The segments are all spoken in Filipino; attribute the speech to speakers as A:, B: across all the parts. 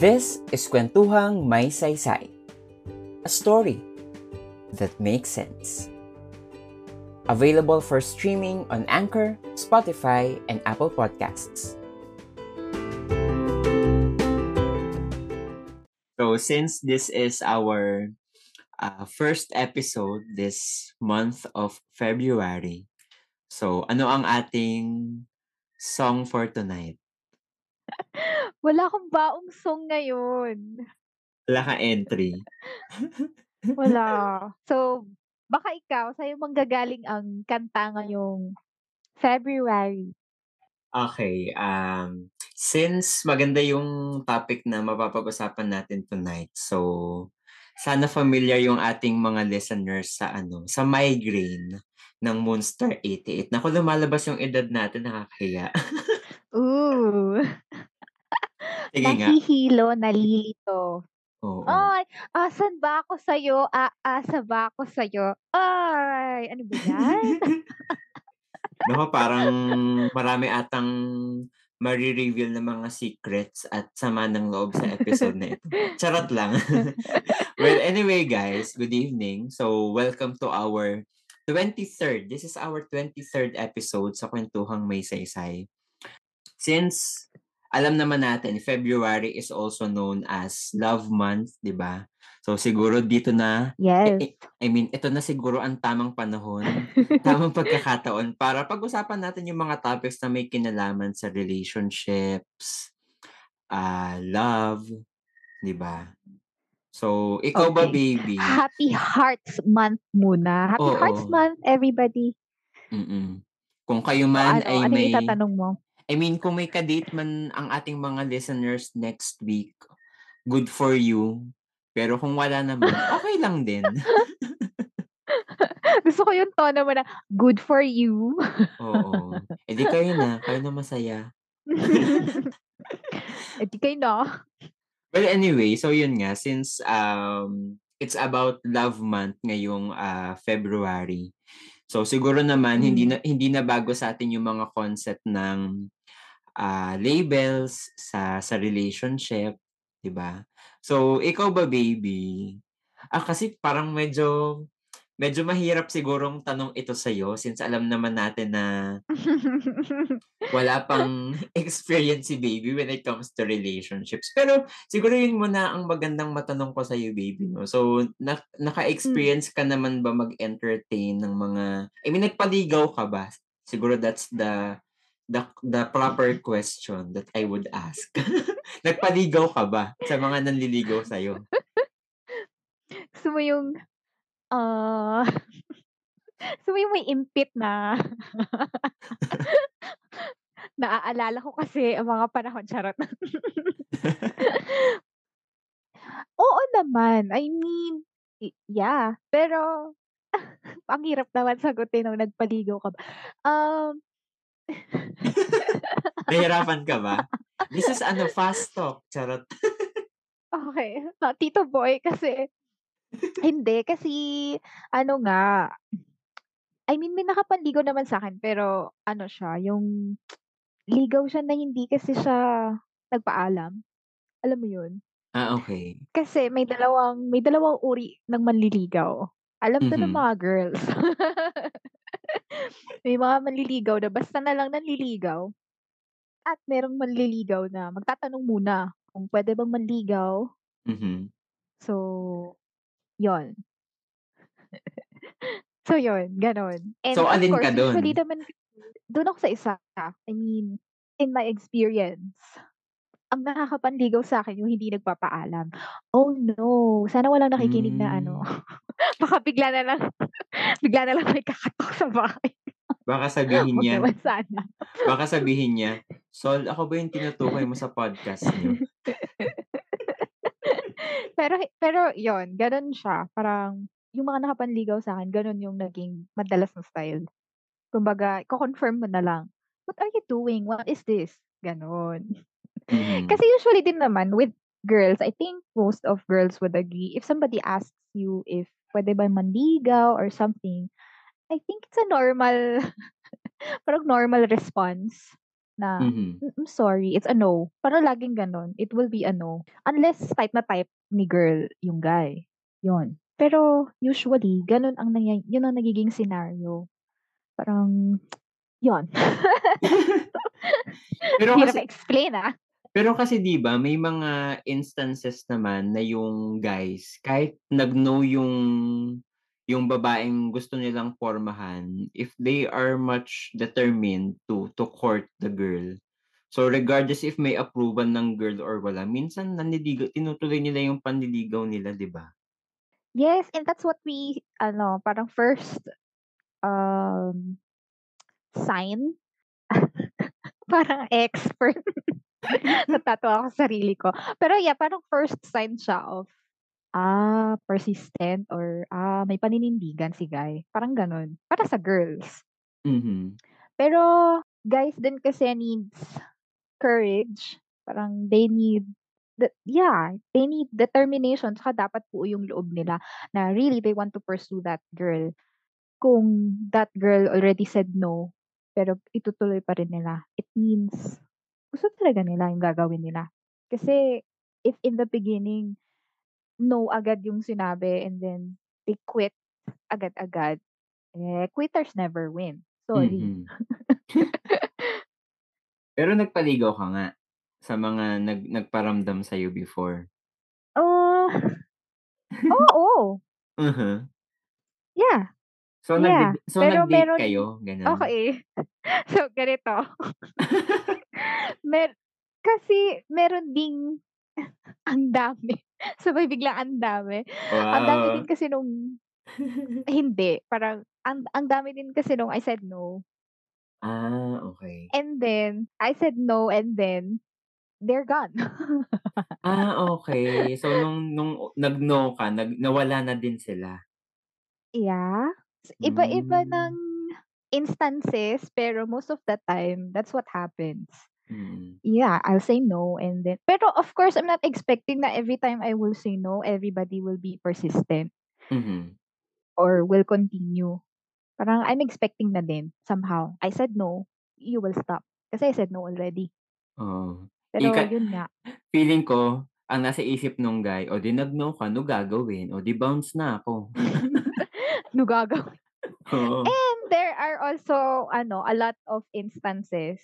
A: This is Kwentuhang May Saysay, a story that makes sense. Available for streaming on Anchor, Spotify, and Apple Podcasts. So, since this is our uh, first episode this month of February, so ano ang ating song for tonight?
B: Wala akong baong song ngayon.
A: Wala kang entry.
B: Wala. So, baka ikaw, sa'yo manggagaling ang kanta ngayong February.
A: Okay. Um, since maganda yung topic na mapapag-usapan natin tonight, so sana familiar yung ating mga listeners sa ano, sa migraine ng Monster 88. Naku, lumalabas yung edad natin, nakakahiya.
B: Ooh.
A: Sige nga.
B: Nahihilo, nalilito.
A: Oo.
B: Ay, asan ba ako sa'yo? Aasa ba ako sa'yo? Ay, ano ba yan?
A: Naku, parang marami atang marireveal na mga secrets at sama ng loob sa episode na ito. Charot lang. well, anyway guys, good evening. So, welcome to our 23rd. This is our 23rd episode sa Kwentuhang May Saysay. Since alam naman natin, February is also known as Love Month, di ba? So siguro dito na,
B: yes.
A: I, I mean, ito na siguro ang tamang panahon, tamang pagkakataon para pag-usapan natin yung mga topics na may kinalaman sa relationships, uh, love, di ba? So, ikaw ba,
B: Okay.
A: baby?
B: Happy Hearts Month muna. Happy
A: Oo.
B: Hearts Month, everybody.
A: Mm-mm. Kung kayo man
B: ano,
A: ay
B: ano
A: may...
B: yung itatanong mo?
A: I mean, kung may kadate man ang ating mga listeners next week, good for you. Pero kung wala naman, okay lang din.
B: Gusto ko yung tono mo na, good for you.
A: Oo. E di kayo na. Kayo na masaya.
B: Eh di kayo na.
A: Well, anyway, so yun nga, since um, it's about love month ngayong uh, February. So siguro naman, hindi
B: Mm.
A: na hindi na bago sa atin yung mga concept ng ah, labels sa sa relationship, 'di ba? So ikaw ba baby? Ah kasi parang medyo medyo mahirap sigurong tanong ito sa since alam naman natin na wala pang experience si baby when it comes to relationships. Pero siguro yun muna ang magandang matanong ko sa iyo baby no. So na, naka-experience ka naman ba mag-entertain ng mga I mean nagpaligaw ka ba? Siguro that's the the the proper question that I would ask. nagpaligaw ka ba sa mga nanliligaw sa iyo?
B: Gusto mo yung, ah, gusto yung may impit na, naaalala ko kasi ang mga panahon, charot. Oo naman. I mean, yeah. Pero, ang hirap naman sagutin nung nagpaligaw ka ba. Um,
A: Nahirapan ka ba? This is ano fast talk. Charot.
B: okay. Ah, Tito Boy, kasi, hindi. Kasi, ano nga, I mean, may nakapanligaw naman sa akin, pero, ano siya, yung, ligaw siya na hindi kasi siya nagpaalam. Alam mo yun?
A: Ah, okay.
B: Kasi may dalawang, may dalawang uri ng manliligaw. Alam to ng
A: Mhm.
B: mga girls. may mga manliligaw na basta na lang nanliligaw. At merong manliligaw na magtatanong muna kung pwede bang manligaw.
A: Mhm.
B: So, yon So, yon ganon. And
A: So, alin
B: course,
A: ka
B: usually naman, doon ako sa isa. I mean, in my experience, ang nakakapanligaw sa akin yung hindi nagpapaalam. Oh no, sana walang nakikinig na ano.
A: Mm.
B: Baka bigla na lang, bigla na lang may kakatok sa bahay.
A: Baka sabihin niya,
B: naman sana.
A: baka sabihin niya, Sol, ako ba yung tinutukoy mo sa podcast niyo?
B: pero, pero yon ganun siya. Parang, yung mga nakapanligaw sa akin, ganun yung naging madalas na style. Kumbaga, ko-confirm mo na lang, what are you doing? What is this? Ganon.
A: Mhm.
B: Kasi usually din naman with girls, I think most of girls would agree, if somebody asks you if pwede ba manligaw or something, I think it's a normal, parang normal response na,
A: Mhm.
B: "Mm, I'm sorry, it's a no." Parang laging gano'n, it will be a no. Unless type na type ni girl yung guy, 'yun. Pero usually gano'n ang nangyay 'yun ang nagiging scenario. Parang 'yun.
A: Pero
B: Hirap
A: kasi
B: i-explain, ah.
A: Pero kasi 'di ba may mga instances naman na yung guys kahit nag-no yung yung babaeng gusto nilang pormahan, if they are much determined to to court the girl, so regardless if may approval ng girl or wala, minsan nanliligaw tinutuloy nila yung panliligaw nila, 'di ba?
B: Yes, and that's what we ano, parang first, um, sign. Parang expert. Natatawa ako sa sarili ko. Pero yeah, parang first sign siya of, ah, persistent or, ah, may paninindigan si guy, parang gano'n. Para sa girls.
A: Mhm.
B: Pero guys din kasi needs courage. Parang they need the yeah, they need determination tsaka dapat buo yung loob nila na really they want to pursue that girl. Kung that girl already said no, pero itutuloy pa rin nila, it means gusto talaga nila yung gagawin nila. Kasi if in the beginning, no agad yung sinabi and then they quit agad-agad, eh, quitters never win, sorry.
A: Mhm. Pero nagpaligaw ka nga sa mga nag nagparamdam sa'yo before?
B: Ah, oo.
A: Uh-huh.
B: Yeah.
A: So
B: Yeah,
A: nagde so
B: pero
A: nag-date
B: meron
A: kayo, gano'n?
B: okey. So ganito. Mer kasi meron ding ang dami, sabay biglang ang dami. Ang dami din
A: Wow.
B: kasi nung hindi, parang ang ang dami din kasi nung I said no.
A: Ah, okey.
B: And then, I said no and then, they're gone.
A: Ah, okey. So nung nung nag-no ka, nag nawala na din sila?
B: Yeah, iba-iba ng
A: Hmm.
B: instances, pero most of the time, that's what happens.
A: Mm.
B: Yeah, I'll say no and then pero of course, I'm not expecting that every time I will say no, everybody will be persistent.
A: Mhm.
B: Or will continue. Parang I'm expecting na din somehow. I said no, you will stop. Kasi I said no already.
A: Oo.
B: Pero
A: Ika
B: yun nga.
A: feeling ko, ang nasa isip nung guy, "O 'di nag-no ka, ano gagawin? O 'di bounce na ako."
B: Ano gagawin?
A: Oo.
B: And there are also ano, a lot of instances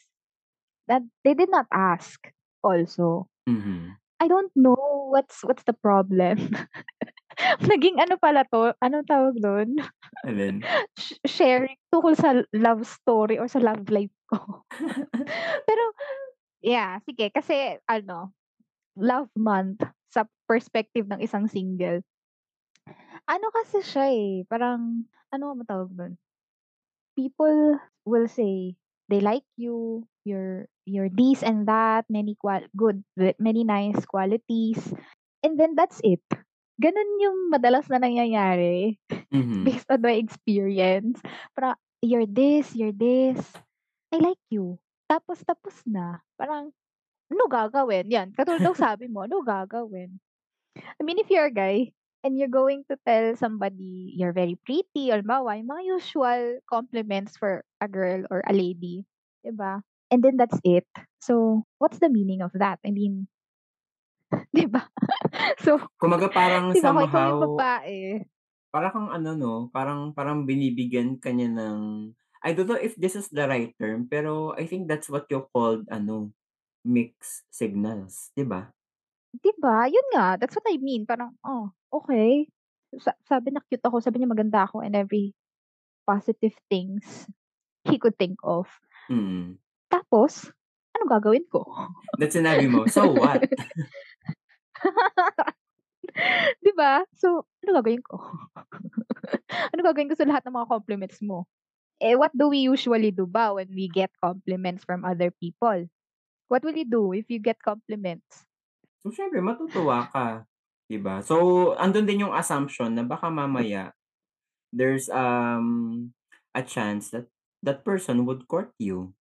B: that they did not ask also.
A: Mhm.
B: I don't know what's what's the problem. Naging ano pala 'to, anong tawag dun?
A: Alin?
B: Sh sharing tungkol sa love story or sa love life ko. Pero yeah, sige kasi ano, love month sa perspective ng isang single. Ano kasi siya, eh, parang ano nga ba tawag dun? People will say they like you, you're you're this and that, many qual good many nice qualities, and then that's it. Ganun yung madalas na nangyayari
A: Mhm.
B: based on my experience. Parang, "You're this, you're this, I like you." Tapos tapos na. Parang, ano gagawin? 'Yan, katulad ng sabi mo, ano gagawin? I mean, if you're a guy and you're going to tell somebody you're very pretty, halimbawa, yung mga usual compliments for a girl or a lady, 'di ba? And then that's it. So, what's the meaning of that? I mean 'di ba? So,
A: Kumbaga parang
B: 'di ba kung ikaw yung
A: somehow
B: babae
A: para kang ano 'no, parang parang binibigyan ka niya ng I don't know if this is the right term, pero I think that's what you called ano, mixed signals, 'di ba?
B: 'Di ba? Yun nga, that's what I mean. Parang, oh, okey. Sa sabi na cute ako, sabi niya maganda ako and every positive things he could think of.
A: Mm.
B: Tapos, anong gagawin ko?
A: Ta's sinabi mo, "So what?"
B: 'Di ba? So, ano gagawin ko? Ano gagawin ko sa lahat ng mga compliments mo? Eh, what do we usually do ba when we get compliments from other people? What will you do if you get compliments?
A: So, siyempre matutuwa ka, 'di ba? So, andun din yung assumption na baka mamaya there's, um, a chance that that person would court you.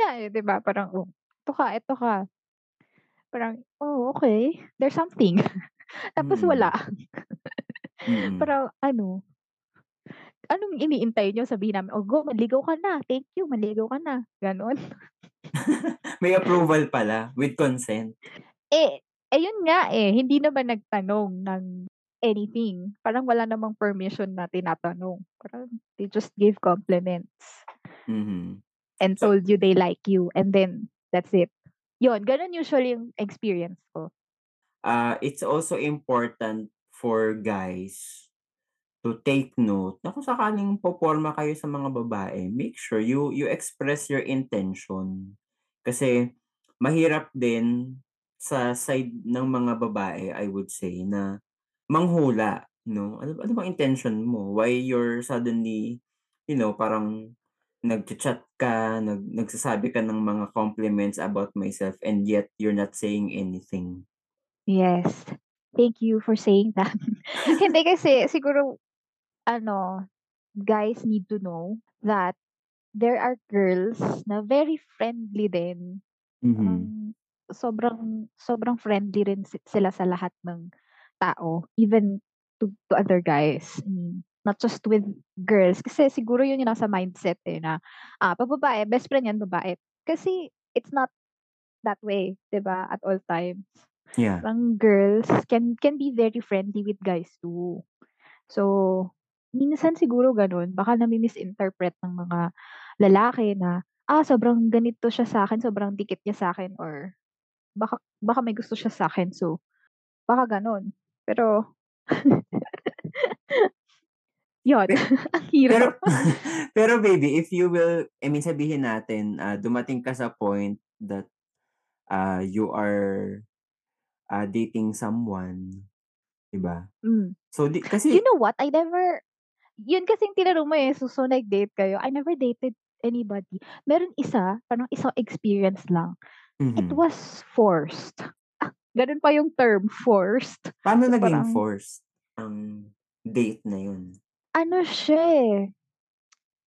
B: Yun nga, eh, 'di ba? Parang, oh, eto ka, eto ka. Parang, oh, okey, there's something. Tapos wala.
A: Mm. Mm.
B: Parang ano anong iniintay niyo sabihin namin, "Oh, go manligaw ka na, thank you, manligaw ka na." Gano'n?
A: May approval pala with consent.
B: Eh, ayun nga eh, hindi naman nagtanong ng anything. Parang wala namang permission na tinatanong. Parang they just gave compliments
A: Mhm.
B: And told you they like you and then that's it. Yun, ganun usually yung experience ko.
A: uh, it's also important for guys to take note na kung sakaling poporma kayo sa mga babae, make sure you you express your intention. Kasi mahirap din sa side ng mga babae, I would say, na manghula, no? Ano ano bang intention mo? Why you're suddenly, you know, parang nagcha-chat ka, nag nagsasabi ka ng mga compliments about myself and yet you're not saying anything.
B: Yes. Thank you for saying that. Hindi kasi siguro ano, guys need to know that there are girls na very friendly din. Parang
A: Mhm.
B: sobrang sobrang friendly rin si sila sa lahat ng tao, even to to other guys. I mean, not just with girls kasi siguro yun yung nasa mindset eh na, ah, 'pag babae best friend yan babae. Kasi it's not that way, 'di ba, at all times.
A: Yeah.
B: Parang girls can can be very friendly with guys too. So, minsan siguro gano'n baka nami-misinterpret ng mga lalaki na, ah, sobrang ganito siya sa'kin, sobrang dikit niya sa'kin or baka baka may gusto siya sa'kin so, baka gano'n. Pero yun, ang
A: pero
B: hirap.
A: pero baby, if you will I mean sabihin natin, ah, dumating ka sa point that, ah, you are, ah, dating someone, 'di ba?
B: Hmm.
A: So, di
B: You
A: kasi
B: know what? I never yun kasing tinanong mo eh, so so nag-date kayo, I never dated anybody. Meron isa, parang isang experience lang. It
A: Mhm.
B: was forced. Ah, gano'n pa yung term, forced.
A: Paano
B: So,
A: naging
B: parang
A: forced ang date na yun?
B: Ano siya eh,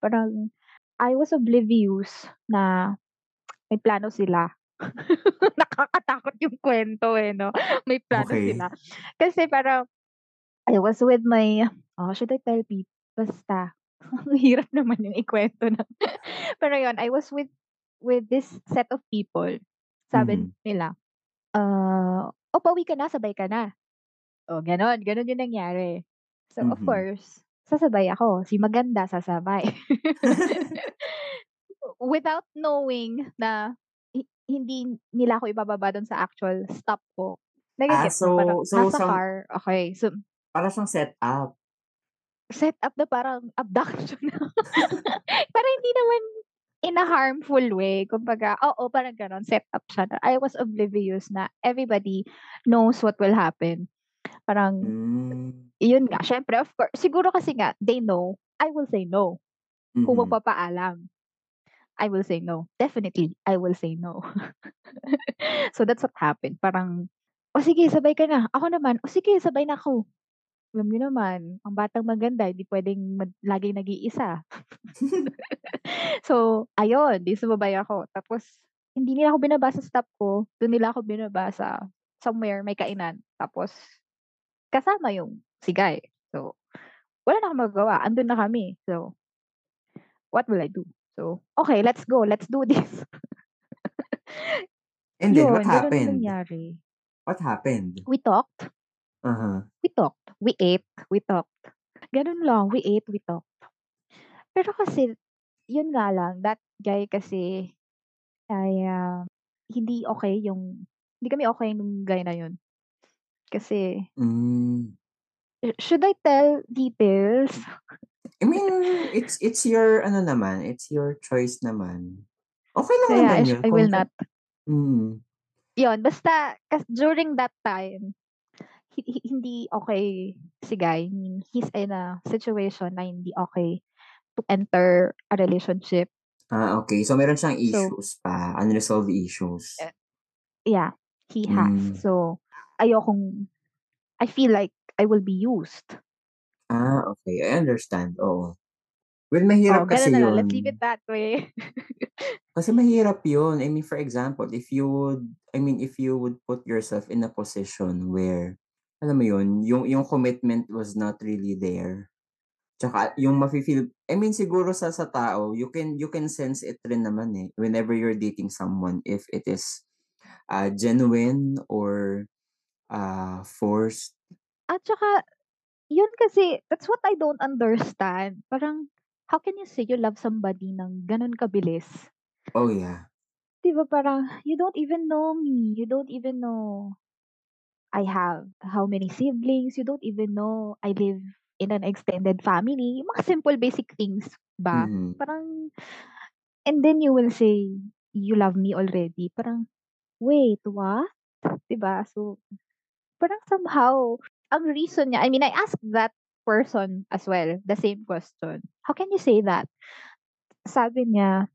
B: parang I was oblivious na may plano sila. Nakakatakot yung kwento eh 'no, may plano
A: Okey.
B: sila. Kasi parang I was with my oh, should I tell peop basta ang hirap naman yung ikwento na pero yun, I was with with this set of people. Sabi
A: Mhm.
B: nila, ah, "Oh, pauwi ka na, sabay ka na." Oh, gano'n, gano'n yung nangyari. So, of
A: Mhm.
B: course, sasabay ako, si maganda sasabay. Without knowing na hi hindi nila ako ibababa dun sa actual stop ko.
A: Ah,
B: Nage-gets mo? Parang
A: so so
B: nasa
A: some
B: car, okey, so
A: para siyang setup.
B: Setup na parang abduction. Pero hindi naman in a harmful way. Kumbaga, oo, parang gano'n, setup siya na I was oblivious na everybody knows what will happen. Parang
A: Hmm.
B: yun nga, siyempre of course siguro kasi nga they know, I will say no. Kung
A: Mhm.
B: magpapaalam, I will say no. Definitely, I will say no. So, that's what happened. Parang, "Oh, sige sabay ka na." Ako naman, "Oh, sige sabay na ako." Alam niyo naman, ang batang maganda hindi puwedeng mag laging nag-iisa. So, ayun, 'di sumabay ako. Tapos hindi nila ako binaba sa stop ko, dun nila ako binaba sa somewhere may kainan. Tapos kasama yung si guy. So, wala na akong magagawa, andun na kami. So what will I do? So, "Okey, let's go, let's do this."
A: And then what
B: Yun, yung
A: happened?
B: nangyari.
A: What happened?
B: We talked.
A: Uh-huh.
B: We talked, we ate, we talked. Gano'n lang, we ate, we talked. Pero kasi, yun nga lang, that guy kasi ay, ah, hindi okey yung hindi kami okey nung guy na yun. Kasi eh, should I tell details?
A: I mean, it's it's your ano naman, it's your choice naman. Okey lang
B: Kaya
A: naman yun
B: I will not.
A: mm.
B: Yun, basta kas during that time, hi hi hindi okey si guy. I mean, he's in a situation na hindi okey to enter a relationship.
A: Ah, okey. So, meron siyang
B: So
A: issues pa, unresolved issues.
B: Eh yeah, he has.
A: Hmm.
B: So, ayokong I feel like I will be used.
A: Ah, okey. I understand, oo. Well,
B: Oh,
A: mahirap
B: gano'n
A: kasi
B: na lang, let's leave
A: yun.
B: it that way.
A: Kasi mahirap yun. I mean, for example, if you would I mean, if you would put yourself in a position where, alam mo yun, yung yung commitment was not really there. Tsaka yung mafi-feel I mean siguro sa sa tao, you can you can sense it rin naman, eh, whenever you're dating someone if it is, ah, genuine or, ah, forced.
B: At saka, yun kasi that's what I don't understand. Parang, how can you say you love somebody ng gano'n kabilis?
A: Oh, yeah.
B: 'Di ba parang, you don't even know me, you don't even know I have how many siblings, you don't even know I live in an extended family, yung mga simple basic things ba.
A: Mhm.
B: Parang and then you will say, "You love me already." Parang, wait, what? 'Di ba? So, parang somehow, ang reason niya I mean, I asked that person as well, the same question, "How can you say that?" Sabi niya,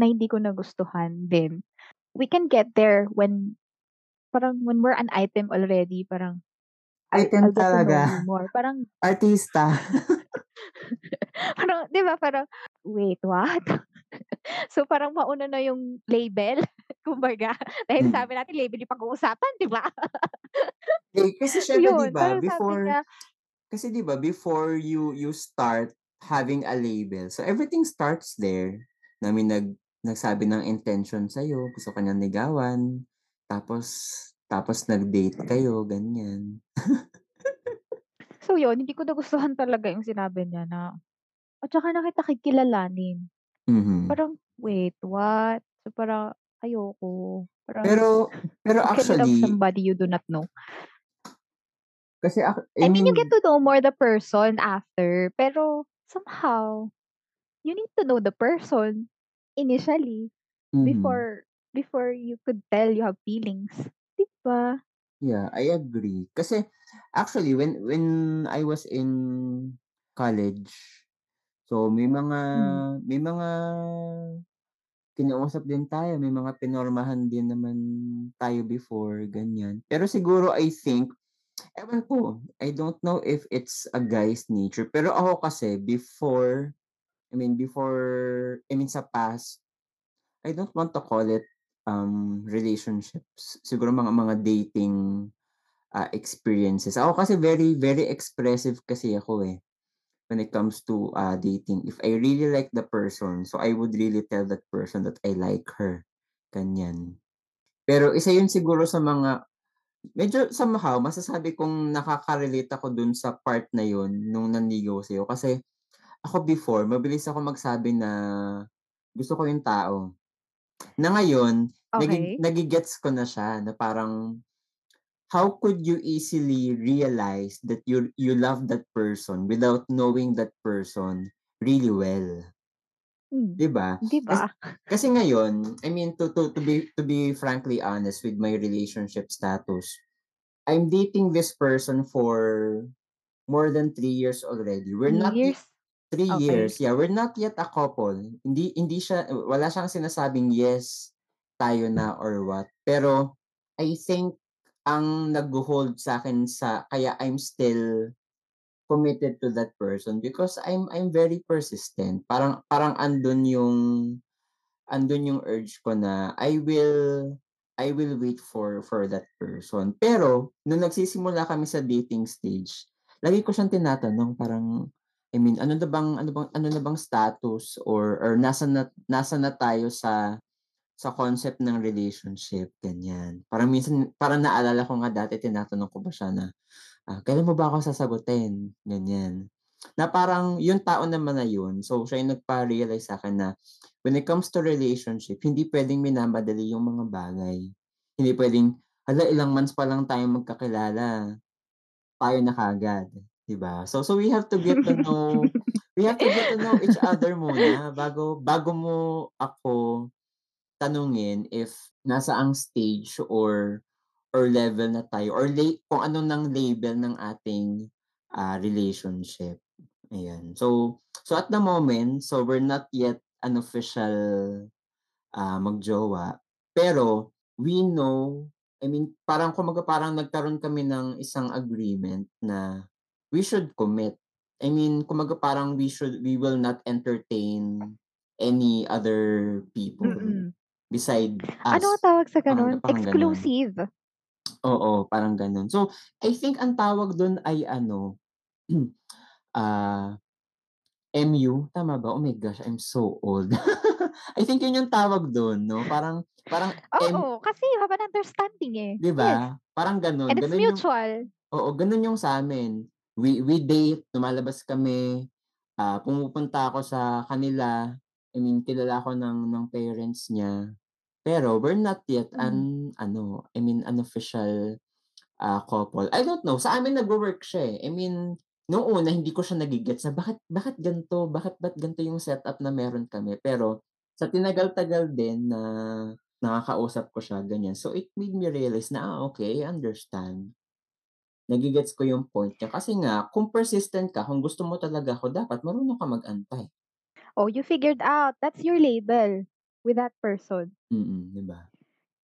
B: na hindi ko nagustuhan din. We can get there when parang when we're an item already, parang
A: Item
B: I'll
A: talaga.
B: more. Parang
A: Artista.
B: parang 'di ba parang, wait, what? So, parang mauna na yung label, kumbaga. Dahil
A: Mm.
B: sabi natin label yung pag-uusapan, 'di ba?
A: Eh, kasi siyempre 'di ba before
B: niya
A: kasi 'di ba before you you start having a label, so everything starts there. Na may nag nagsabi ng intention sa'yo, gusto ka niyang ligawan, tapos tapos nag-date kayo, ganyan.
B: So, yun, hindi ko nagustuhan talaga yung sinabi niya na at saka na kita kikilalanin.
A: Mhm.
B: Parang, wait, what? So, parang ayoko. Parang,
A: Pero pero
B: can you
A: actually
B: somebody you do not know?
A: Kasi
B: I
A: I
B: mean, you
A: mean
B: get to know more the person after, pero somehow, you need to know the person initially
A: Mhm.
B: before before you could tell you have feelings, 'di ba?
A: Yeah, I agree. Kasi actually when when I was in college, so may mga
B: Hmm.
A: may mga kinausap din tayo, may mga pinormahan din naman tayo before, ganyan. Pero siguro I think, ewan ko, I don't know if it's a guy's nature, pero ako kasi before, I mean before, I mean sa past, I don't want to call it, um, relationships. Siguro mga mga dating, ah, experiences. Ako kasi very very expressive kasi ako, eh, when it comes to, ah, dating. If I really like the person, so I would really tell that person that I like her, ganyan. Pero isa yun siguro sa mga medyo somehow masasabi kong nakaka-relate ako dun sa part na yun nung nanligaw sa'yo kasi ako before mabilis ako magsabi na gusto ko yung tao. Na ngayon nagi
B: Okey.
A: nage-gets ko na siya na parang, how could you easily realize that you you love that person without knowing that person really well?
B: Hmm,
A: 'Di ba?
B: 'di
A: Kas
B: ba?
A: kasi ngayon, I mean to to to be to be frankly honest with my relationship status, I'm dating this person for more than 3 years already. We're
B: 3
A: not
B: years?
A: 3
B: Okey.
A: years, yeah, we're not yet a couple. Hindi hindi siya wala siyang sinasabing, "Yes, tayo na," or what. Pero I think ang nagho-hold sa'kin sa kaya I'm still committed to that person because I'm I'm very persistent. Parang parang andun yung andun yung urge ko na I will I will wait for for that person. Pero nung nagsisimula kami sa dating stage, lagi ko siyang tinatanong parang, I mean, ano na bang ano bang ano na bang status or or nasaan na nasaan na tayo sa sa concept ng relationship, ganyan. Parang minsan parang naalala ko nga dati tinatanong ko pa siya na, ah, "Kailan mo ba ako sasagutin?" Ganyan. Na parang yung tao naman na yun, so siya yung nagpa-realize sa'kin na when it comes to relationship, hindi puwedeng minamadali yung mga bagay. Hindi puwedeng, "Hala, ilang months pa lang tayong magkakilala, tayo na kaagad." 'Di ba? So so we have to get to know we have to get to know each other muna bago bago mo ako tanungin if nasaang stage or or level na tayo or la kung ano ng label ng ating, ah, relationship, ayan. So so at the moment, so we're not yet an official, ah, mag-jowa, pero we know, I mean, parang kumbaga parang nagkaroon kami ng isang agreement na we should commit. I mean, kumbaga parang we should we will not entertain any other people
B: Mm.
A: Beside
B: Ano
A: us,
B: ang tawag sa
A: parang
B: gano'n?
A: parang gano'n.
B: Exclusive?
A: Oo, parang gano'n. So, I think ang tawag dun ay ano, ah MU, tama ba? Oh my gosh, I'm so old. I think yun yung tawag dun 'no, parang parang M
B: Oo, kasi you have an understanding, eh.
A: 'Di
B: Yes.
A: ba? Parang gano'n,
B: And it's
A: gano'n yung
B: mutual.
A: oo, gano'n yung sa'min. We we date, lumalabas kami, ah, pumupunta ako sa kanila, I mean kilala ako ng ng parents niya. Pero we're not yet an ano, I mean an official, ah, couple. I don't know, sa amin nagwo-work siya, eh. I mean, nung una hindi ko siya nage-gets na bakit bakit gan'to, bakit ba't gan'to yung setup na meron kami. Pero sa tinagal-tagal din na nakakausap ko siya, ganyan, so it made me realize na, ah, okey, I understand. Nage-gets ko yung point niya kasi nga kung persistent ka, kung gusto mo talaga ako, dapat marunong ka mag-antay.
B: Oh, you figured out, that's your label with that person.
A: Mm, 'di ba?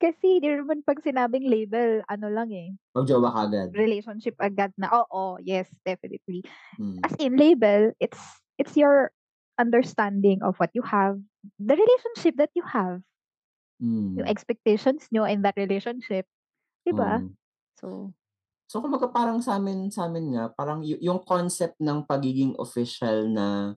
B: Kasi 'di naman 'pag sinabing label ano lang, eh,
A: Mag-jowa kaagad.
B: relationship agad na oo, yes, definitely.
A: Hmm.
B: As in label, it's it's your understanding of what you have, the relationship that you have. Yung
A: Hmm.
B: expectations niyo in that relationship, 'di ba?
A: Oo.
B: So
A: So kumbaga parang sa'min sa'min nga parang yu yung concept ng pagiging official na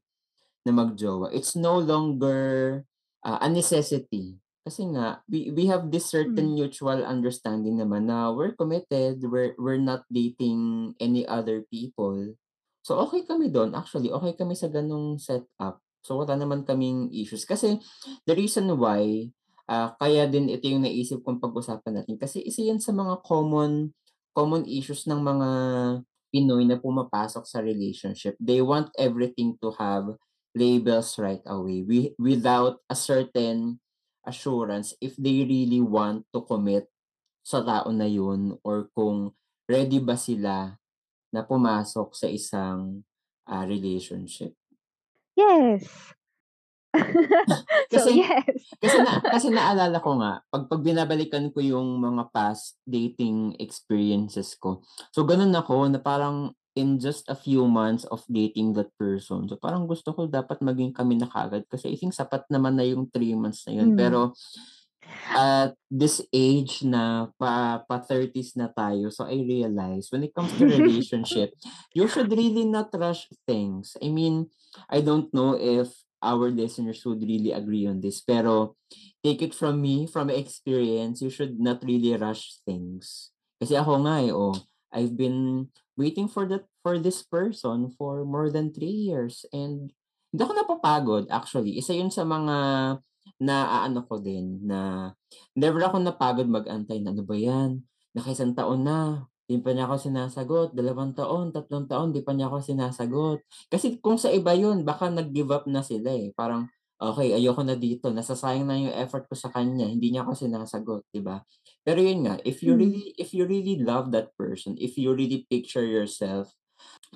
A: na mag-jowa, it's no longer, ah, a necessity. Kasi nga we we have this certain mutual understanding naman na we're committed, we're we're not dating any other people. So okey kami dun, actually okey kami sa gano'ng setup. So wala naman kaming issues. Kasi the reason why, ah, kaya din ito yung naisip kong pag-usapan natin kasi isa yan sa mga common common issues ng mga Pinoy na pumapasok sa relationship. They want everything to have labels right away wi without a certain assurance if they really want to commit sa tao na yun or kung ready ba sila na pumasok sa isang, ah, relationship.
B: Yes. So,
A: Kasi
B: yes.
A: kasi na kasi naalala ko nga 'pag 'pag binabalikan ko yung mga past dating experiences ko, so gano'n ako na parang in just a few months of dating that person, so parang gusto ko dapat maging kami na kaagad kasi I think sapat naman na yung 3 months na yun.
B: Hmm.
A: Pero at this age na pa pa-30s na tayo, so I realize when it comes to relationship, you should really not rush things. I mean, I don't know if our listeners would really agree on this, pero take it from me, from experience, you should not really rush things. Kasi ako nga, eh, oh, I've been waiting for that for this person for more than 3 years and hindi ako napapagod actually. Isa yun sa mga naaano ko din na never ako napagod mag-antay na, "Ano ba 'yan, naka-isang taon na, 'di pa niya ako sinasagot, dalawang taon, tatlong taon 'di pa niya ako sinasagot." Kasi kung sa iba yun baka nag-give up na sila, eh, parang, "Okey, ayoko na dito, nasasayang na yung effort ko sa kanya, hindi niya ako sinasagot." 'Di ba? Pero yun nga, if you
B: Hmm.
A: really if you really love that person, if you really picture yourself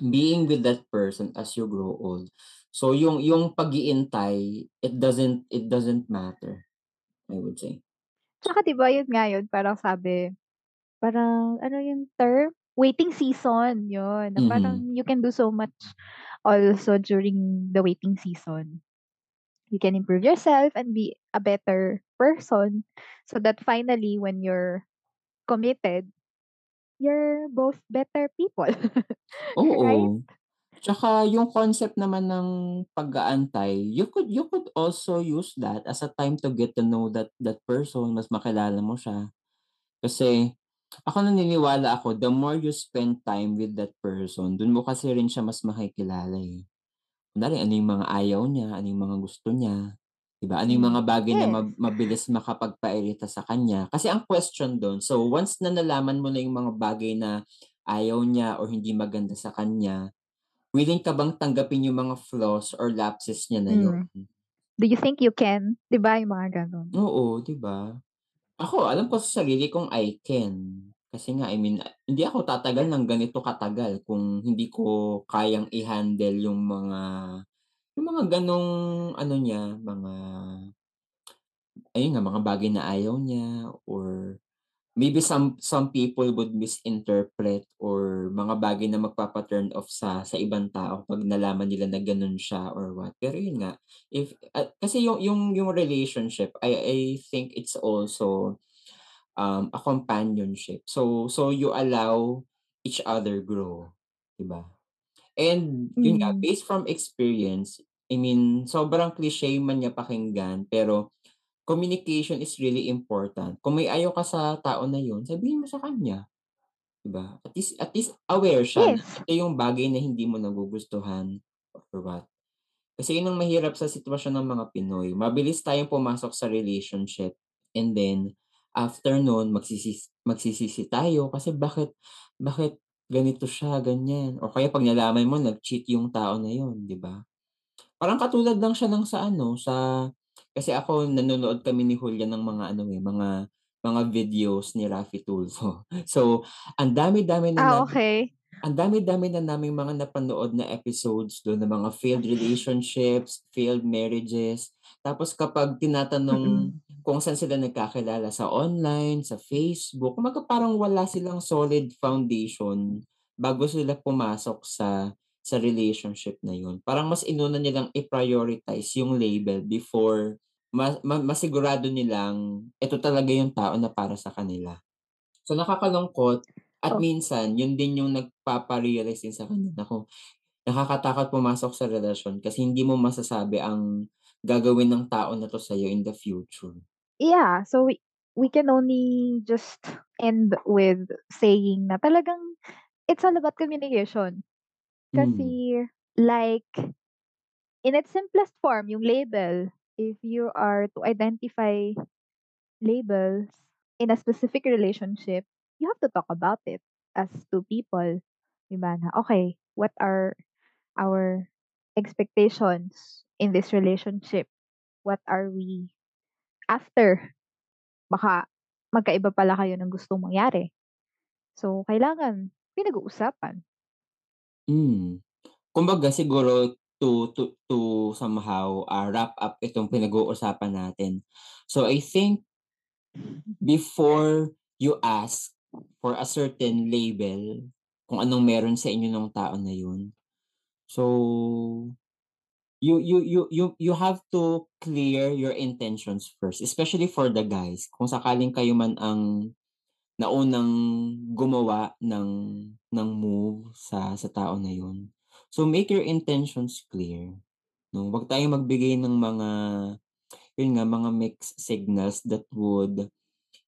A: being with that person as you grow old, so yung yung pag-iintay, it doesn't it doesn't matter, I would say.
B: Tsaka 'di ba yun nga yun parang sabi, parang ano yung term? Waiting season, yun. Na parang you can do so much also during the waiting season. You can improve yourself and be a better person so that finally when you're committed, you're both better people. Right?
A: Oo. Tsaka yung concept naman ng pag-aantay, you could you could also use that as a time to get to know that that person, mas makilala mo siya. Kasi ako naniniwala ako the more you spend time with that person, dun mo kasi rin siya mas makikilala, eh. Kunwari ano yung mga ayaw niya, ano yung mga gusto niya, 'di ba? Ano yung
B: Hmm,
A: mga bagay na
B: yes.
A: ma mabilis makapagpairita sa kanya. Kasi ang question dun, so once na nalaman mo na yung mga bagay na ayaw niya or hindi maganda sa kanya, willing ka bang tanggapin yung mga flaws or lapses niya na yun?
B: Hmm. Do you think you can? 'Di ba yung mga gano'n?
A: Oo, 'di ba? Ako alam ko sa sarili kong I can. Kasi nga I mean, hindi ako tatagal ng ganito katagal kung hindi ko kayang i-handle yung mga yung mga gano'ng ano niya, mga ayun nga, mga bagay na ayaw niya or maybe some some people would misinterpret or mga bagay na magpapa-turn off sa sa ibang tao 'pag nalaman nila na gano'n siya or what. Pero yun nga, if at kasi yung yung yung relationship I I think it's also, um, a companionship. So so you allow each other grow, 'di ba? And yun nga,
B: Hmm.
A: based from experience I mean, sobrang cliche man niya pakinggan, pero communication is really important. Kung may ayaw ka sa tao na yun, sabihin mo sa kanya, 'di ba? At least at least aware siya
B: Yes.
A: ito yung bagay na hindi mo nagugustuhan or what. Kasi yun ang mahirap sa sitwasyon ng mga Pinoy, mabilis tayong pumasok sa relationship and then after nun magsisis magsisisi tayo kasi bakit bakit ganito siya, ganyan. O kaya 'pag nalaman mo nag-cheat yung tao na yun, 'di ba? Parang katulad lang siya ng sa ano, sa kasi ako nanonood kami ni Julian ng mga ano, eh, mga mga videos ni Raffy Tulfo. So, ang dami-dami na
B: Ah,
A: namin
B: okey.
A: ang dami-dami na naming mga napanood na episodes dun ng mga failed relationships, failed marriages. Tapos kapag tinatanong
B: Mm.
A: Kung saan sila nagkakilala, sa online, sa Facebook, kumbaga parang wala silang solid foundation bago sila pumasok sa sa relationship na yun. Parang mas inuna nilang i-prioritize yung label before ma ma masigurado nilang eto talaga yung tao na para sa kanila. So, nakakalungkot at
B: Oh.
A: minsan yun din yung nagpapa-realize din sa kanila na kung nakakatakot pumasok sa relasyon kasi hindi mo masasabi ang gagawin ng tao na 'to sa'yo in the future.
B: Yeah, so we we can only just end with saying na talagang it's all about communication.
A: Hmm.
B: Kasi like, in its simplest form, yung label, if you are to identify labels in a specific relationship, you have to talk about it as 2 people, 'di ba, na, "Okey, what are our expectations in this relationship? What are we after?" Baka magkaiba pala kayo ng gustong mangyari. So, kailangan pinag-uusapan.
A: Hmm. Kumbaga siguro to to to somehow, ah, wrap up itong pinag-uusapan natin. So, I think before you ask for a certain label, kung anong meron sa inyo nung tao na yun, so, you you you you you have to clear your intentions first, especially for the guys. Kung sakaling kayo man ang naunang gumawa ng ng move sa sa tao na yun. So, make your intentions clear, 'no? Wag tayong magbigay ng mga yun nga, mga mixed signals that would,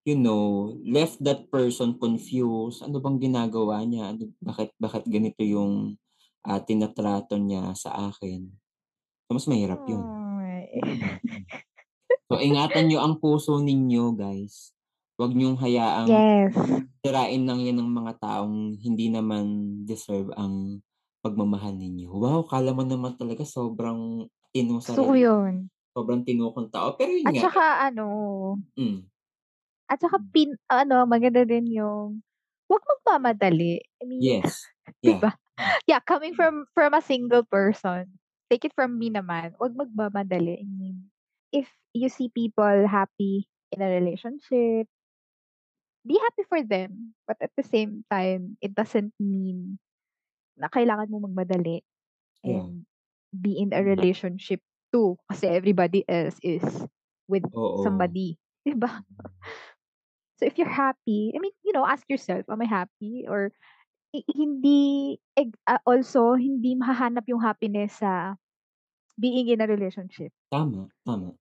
A: you know, left that person confused. Ano bang ginagawa niya? Ano bakit bakit ganito yung, ah, tinatrato niya sa akin? So, mas mahirap yun. Mm. So, ingatan niyo ang puso ninyo guys. Wag niyong hayaang
B: Yes.
A: sirain lang yan ng mga taong hindi naman deserve ang pagmamahal ninyo. Wow, akala mo naman talaga sobrang tino sa rela
B: yun.
A: sobrang tino kong tao, pero yun
B: At
A: nga
B: saka ano
A: Hmm.
B: at saka
A: Hmm.
B: pin ano, maganda din yung 'wag magmamadali. I mean,
A: Yes. Yeah.
B: ba?
A: Hmm.
B: Yeah, coming from from a single person, take it from me naman, 'wag magmamadali. I mean, if you see people happy in a relationship be happy for them. But at the same time, it doesn't mean na kailangan mong magmadali
A: Yeah.
B: and be in a
A: Hmm.
B: relationship too kasi everybody else is with
A: Oo.
B: somebody, 'di ba?
A: Hmm.
B: So, if you're happy, I mean, you know, ask yourself, "Am I happy?" Or hi hindi eg ah, also hindi mahahanap yung happiness sa being in a relationship.
A: Tama, tama.